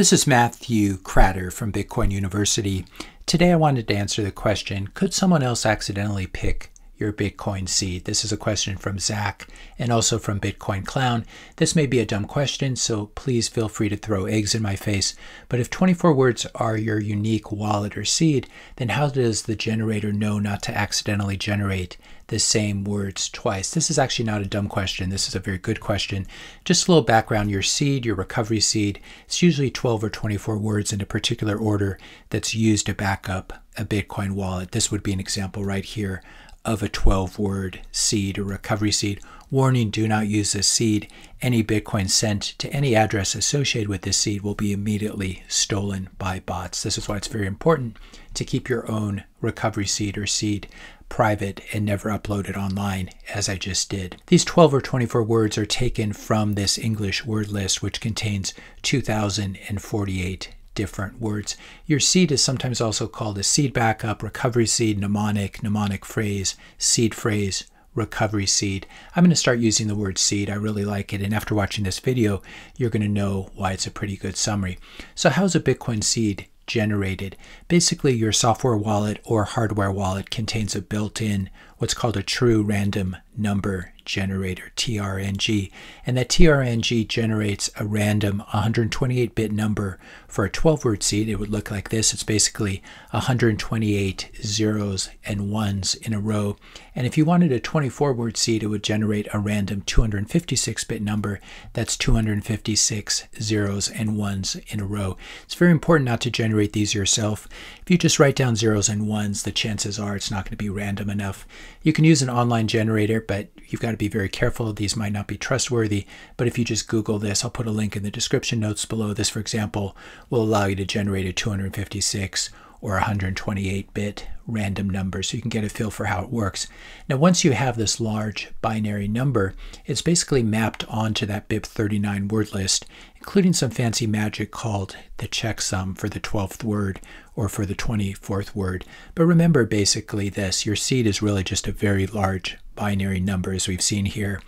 This is Matthew Kratter from Bitcoin University. Today I wanted to answer the question Could someone else accidentally pick your Bitcoin seed? This is a question from Zach and also from Bitcoin Clown. This may be a dumb question, so please feel free to throw eggs in my face. But if 24 words are your unique wallet or seed, then how does the generator know not to accidentally generate the same words twice? This is actually not a dumb question. This is a very good question. Just a little background your seed, your recovery seed, it's usually 12 or 24 words in a particular order that's used to back up a Bitcoin wallet. This would be an example right here of a 12 word seed or recovery seed. Warning do not use this seed. Any Bitcoin sent to any address associated with this seed will be immediately stolen by bots. This is why it's very important to keep your own recovery seed or seed private and never upload it online, as I just did. These 12 or 24 words are taken from this English word list, which contains 2,048 different words. Your seed is sometimes also called a seed backup, recovery seed, mnemonic, mnemonic phrase, seed phrase, recovery seed. I'm going to start using the word seed. I really like it. And after watching this video, you're going to know why it's a pretty good summary. So how's a Bitcoin seed generated? Basically, your software wallet or hardware wallet contains a built-in what's called a true random number generator, TRNG. And that TRNG generates a random 128 bit number for a 12 word seed. It would look like this. It's basically 128 zeros and ones in a row. And if you wanted a 24 word seed, it would generate a random 256 bit number. That's 256 zeros and ones in a row. It's very important not to generate these yourself. If you just write down zeros and ones, the chances are it's not going to be random enough. You can use an online generator, but you've got to be very careful. These might not be trustworthy, but if you just Google this, I'll put a link in the description notes below. This, for example, will allow you to generate a 256 or 128 bit random number so you can get a feel for how it works. Now, once you have this large binary number, it's basically mapped onto that BIP39 word list, including some fancy magic called the checksum for the 12th word or for the 24th word. But remember basically this your seed is really just a very large binary number, as we've seen here.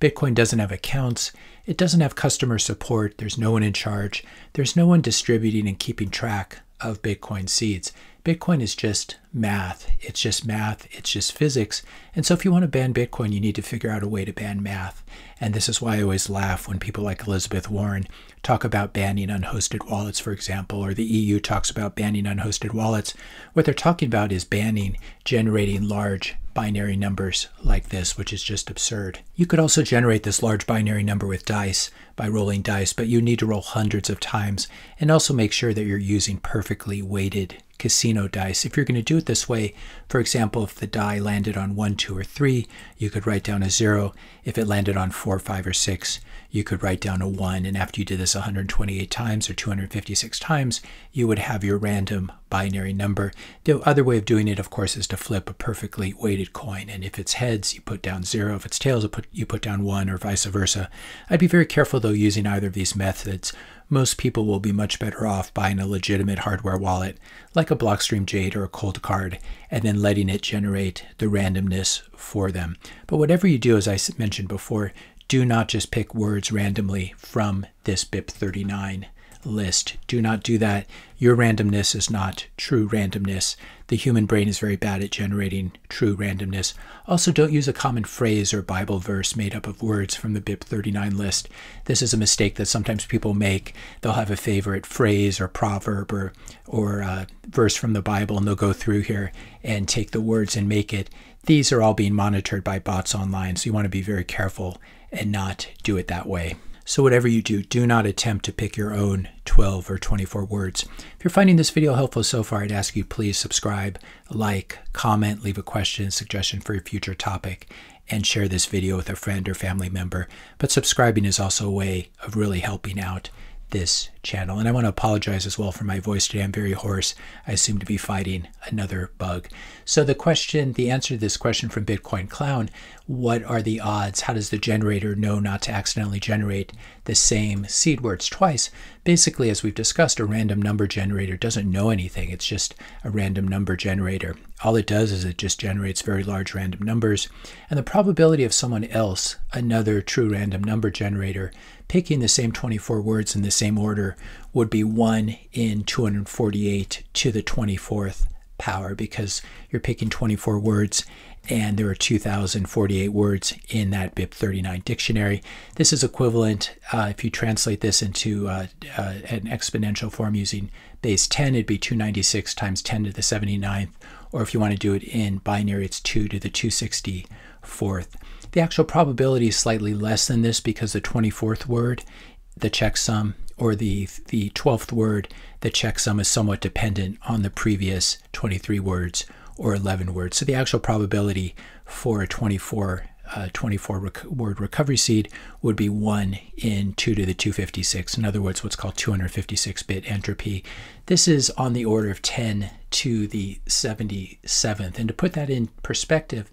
Bitcoin doesn't have accounts. It doesn't have customer support. There's no one in charge. There's no one distributing and keeping track of Bitcoin seeds. Bitcoin is just math. It's just math. It's just physics. And so if you want to ban Bitcoin, you need to figure out a way to ban math. And this is why I always laugh when people like Elizabeth Warren talk about banning unhosted wallets, for example, or the EU talks about banning unhosted wallets. What they're talking about is banning generating large binary numbers like this, which is just absurd. You could also generate this large binary number with dice by rolling dice, but you need to roll hundreds of times and also make sure that you're using perfectly weighted casino dice. If you're going to do it this way, for example, if the die landed on 1, 2, or 3, you could write down a 0. If it landed on 4, 5, or 6, you could write down a 1. And after you did this 128 times or 256 times, you would have your random binary number. The other way of doing it, of course, is to flip a perfectly weighted coin. And if it's heads, you put down 0. If it's tails, you put down 1 or vice versa. I'd be very careful, though, using either of these methods most people will be much better off buying a legitimate hardware wallet like a Blockstream Jade or a Coldcard and then letting it generate the randomness for them. But whatever you do, as I mentioned before, do not just pick words randomly from this BIP39 list. Do not do that. Your randomness is not true randomness. The human brain is very bad at generating true randomness. Also, don't use a common phrase or Bible verse made up of words from the BIP 39 list. This is a mistake that sometimes people make. They'll have a favorite phrase or proverb or, or uh, verse from the Bible, and they'll go through here and take the words and make it. These are all being monitored by bots online, so you want to be very careful and not do it that way. So whatever you do, do not attempt to pick your own 12 or 24 words. If you're finding this video helpful so far, I'd ask you please subscribe, like, comment, leave a question, suggestion for a future topic, and share this video with a friend or family member. But subscribing is also a way of really helping out this channel. And I want to apologize as well for my voice today. I'm very hoarse. I seem to be fighting another bug. So the question, the answer to this question from Bitcoin Clown, what are the odds? How does the generator know not to accidentally generate the same seed words twice? Basically, as we've discussed, a random number generator doesn't know anything. It's just a random number generator. All it does is it just generates very large random numbers. And the probability of someone else, another true random number generator, picking the same 24 words in the same order would be 1 in 248 to the 24th power because you're picking 24 words and there are 2,048 words in that BIP 39 dictionary. This is equivalent, uh, if you translate this into uh, uh, an exponential form using base 10, it'd be 296 times 10 to the 79th, or if you want to do it in binary, it's 2 to the 264th. The actual probability is slightly less than this because the 24th word, the checksum, or the, the 12th word, the checksum is somewhat dependent on the previous 23 words or 11 words. So the actual probability for a 24 uh, 24 rec word recovery seed would be 1 in 2 to the 256. In other words, what's called 256 bit entropy. This is on the order of 10 to the 77th. And to put that in perspective,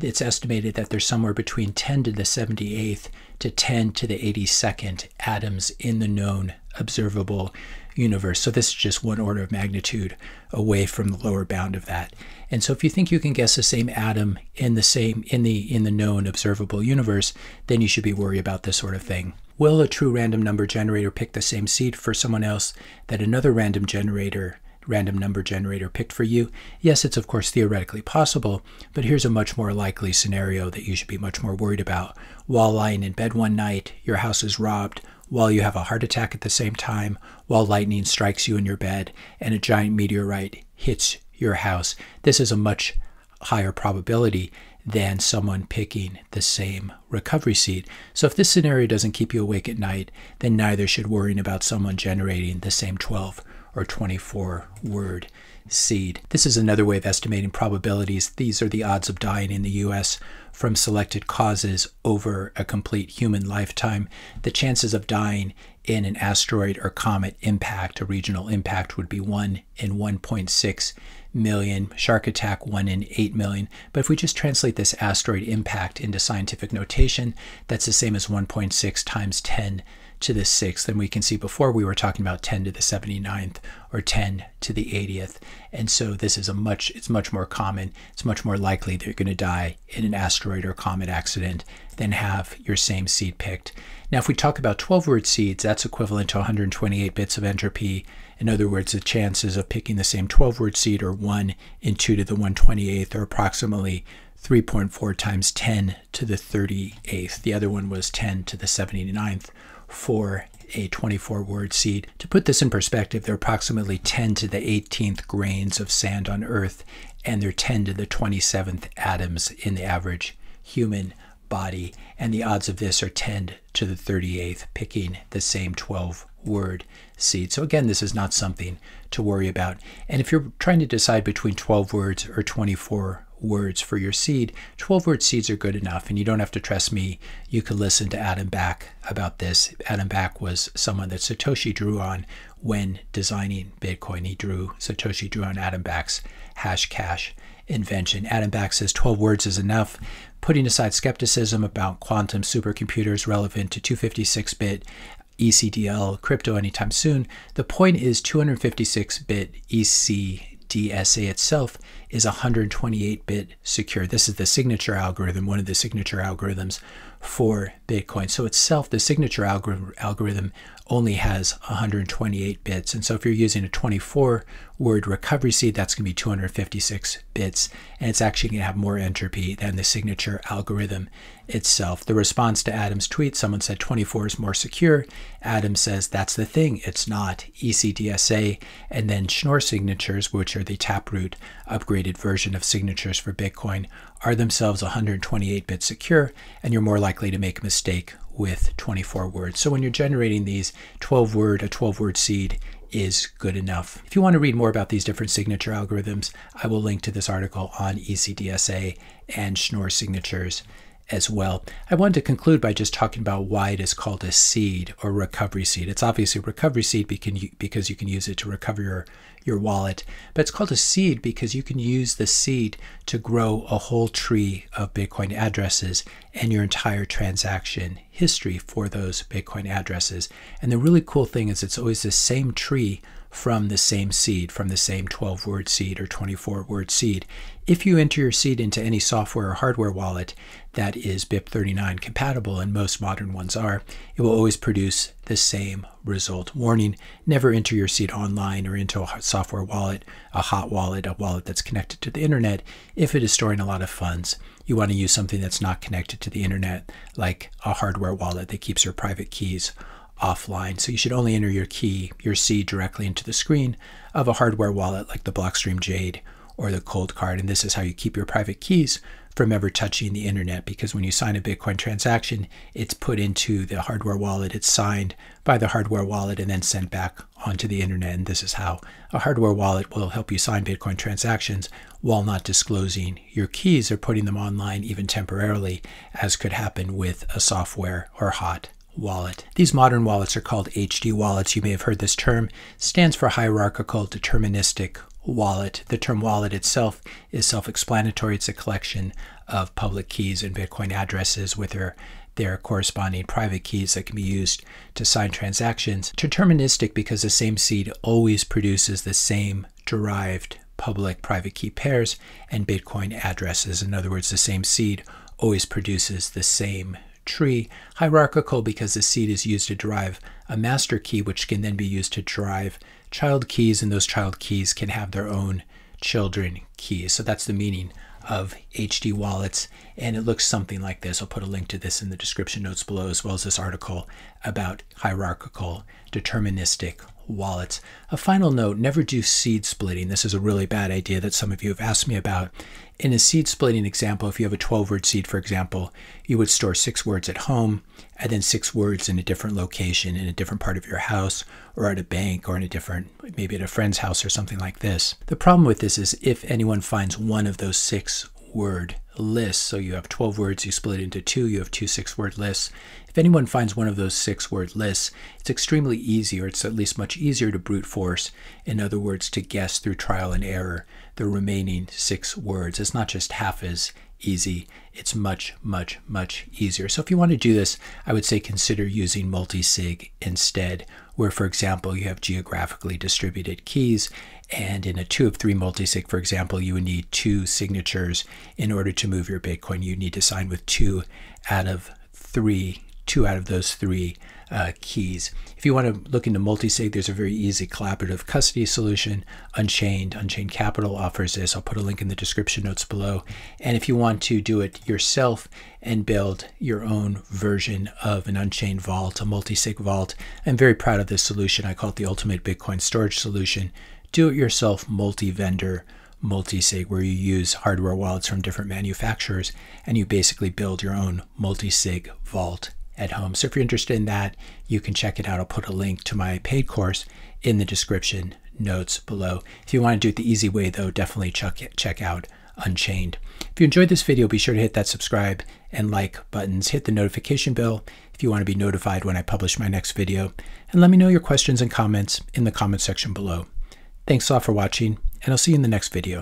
it's estimated that there's somewhere between 10 to the 78th to 10 to the 82nd atoms in the known observable universe. So this is just one order of magnitude away from the lower bound of that. And so if you think you can guess the same atom in the same in the in the known observable universe, then you should be worried about this sort of thing. Will a true random number generator pick the same seed for someone else that another random generator random number generator picked for you? Yes, it's of course theoretically possible, but here's a much more likely scenario that you should be much more worried about. While lying in bed one night, your house is robbed, while you have a heart attack at the same time, while lightning strikes you in your bed, and a giant meteorite hits your house. This is a much higher probability than someone picking the same recovery seed. So if this scenario doesn't keep you awake at night, then neither should worrying about someone generating the same 12 or 24 word seed. This is another way of estimating probabilities. These are the odds of dying in the US from selected causes over a complete human lifetime. The chances of dying in an asteroid or comet impact, a regional impact, would be 1 in 1.6 million, shark attack 1 in 8 million. But if we just translate this asteroid impact into scientific notation, that's the same as 1.6 times 10 to the 6th. And we can see before we were talking about 10 to the 79th or 10 to the 80th. And so this is a much, it's much more common. It's much more likely that you're going to die in an asteroid or comet accident than have your same seed picked. Now, if we talk about 12 word seeds, that's equivalent to 128 bits of entropy. In other words, the chances of picking the same 12 word seed are 1 in 2 to the 128th, or approximately 3.4 times 10 to the 38th. The other one was 10 to the 79th for a 24 word seed. To put this in perspective, there are approximately 10 to the 18th grains of sand on Earth, and there are 10 to the 27th atoms in the average human body. And the odds of this are 10 to the 38th, picking the same 12 word seed. So, again, this is not something to worry about. And if you're trying to decide between 12 words or 24 words for your seed, 12 word seeds are good enough. And you don't have to trust me. You can listen to Adam Back about this. Adam Back was someone that Satoshi drew on when designing Bitcoin. He drew, Satoshi drew on Adam Back's Hashcash invention. Adam Back says 12 words is enough. Putting aside skepticism about quantum supercomputers relevant to 256 bit ECDL crypto anytime soon, the point is 256 bit EC DSA itself is 128 bit secure. This is the signature algorithm, one of the signature algorithms for Bitcoin. So itself, the signature algorithm only has 128 bits. And so if you're using a 24 word recovery seed, that's going to be 256 bits. And it's actually going to have more entropy than the signature algorithm itself. The response to Adam's tweet, someone said 24 is more secure. Adam says that's the thing, it's not. ECDSA and then Schnorr signatures, which are the Taproot upgraded version of signatures for Bitcoin, are themselves 128 bit secure, and you're more likely to make a mistake with 24 words. So when you're generating these 12 word, a 12 word seed is good enough. If you want to read more about these different signature algorithms, I will link to this article on ECDSA and Schnorr signatures as well. I wanted to conclude by just talking about why it is called a seed or recovery seed. It's obviously a recovery seed because you can use it to recover your, your wallet, but it's called a seed because you can use the seed to grow a whole tree of Bitcoin addresses and your entire transaction history for those Bitcoin addresses. And the really cool thing is it's always the same tree from the same seed, from the same 12 word seed or 24 word seed. If you enter your seed into any software or hardware wallet that is BIP39 compatible, and most modern ones are, it will always produce the same result. Warning, never enter your seed online or into a software wallet, a hot wallet, a wallet that's connected to the internet if it is storing a lot of funds. You want to use something that's not connected to the internet, like a hardware wallet that keeps your private keys offline. So you should only enter your key, your seed directly into the screen of a hardware wallet like the Blockstream Jade or the Coldcard. And this is how you keep your private keys from ever touching the internet because when you sign a Bitcoin transaction, it's put into the hardware wallet, it's signed by the hardware wallet and then sent back onto the internet. And this is how a hardware wallet will help you sign Bitcoin transactions while not disclosing your keys or putting them online even temporarily, as could happen with a software or hot wallet. These modern wallets are called HD wallets. You may have heard this term. Stands for hierarchical deterministic wallet. The term wallet itself is self-explanatory. It's a collection of public keys and Bitcoin addresses with their their corresponding private keys that can be used to sign transactions. Deterministic because the same seed always produces the same derived public private key pairs and Bitcoin addresses. In other words, the same seed always produces the same tree, hierarchical because the seed is used to derive a master key, which can then be used to derive child keys, and those child keys can have their own children keys. So that's the meaning of HD wallets, and it looks something like this. I'll put a link to this in the description notes below, as well as this article about hierarchical deterministic wallets. A final note, never do seed splitting. This is a really bad idea that some of you have asked me about. In a seed splitting example, if you have a 12 word seed, for example, you would store six words at home and then six words in a different location in a different part of your house or at a bank or in a different, maybe at a friend's house or something like this. The problem with this is if anyone finds one of those six word lists, so you have 12 words, you split it into two, you have two six word lists. If anyone finds one of those six word lists, it's extremely easy, or it's at least much easier to brute force. In other words, to guess through trial and error the remaining six words. It's not just half as easy, it's much, much, much easier. So if you want to do this, I would say consider using multisig instead, where, for example, you have geographically distributed keys. And in a two of three multisig, for example, you would need two signatures in order to move your Bitcoin. You need to sign with two out of three, two out of those three uh, keys. If you want to look into multisig, there's a very easy collaborative custody solution. Unchained, Unchained Capital offers this. I'll put a link in the description notes below. And if you want to do it yourself and build your own version of an Unchained vault, a multisig vault, I'm very proud of this solution. I call it the ultimate Bitcoin storage solution. Do it yourself multi vendor multi-sig where you use hardware wallets from different manufacturers and you basically build your own multi-sig vault at home. So if you're interested in that, you can check it out. I'll put a link to my paid course in the description notes below. If you want to do it the easy way, though, definitely check, it, check out Unchained. If you enjoyed this video, be sure to hit that subscribe and like buttons. Hit the notification bell if you want to be notified when I publish my next video. And let me know your questions and comments in the comment section below. Thanks a lot for watching, and I'll see you in the next video.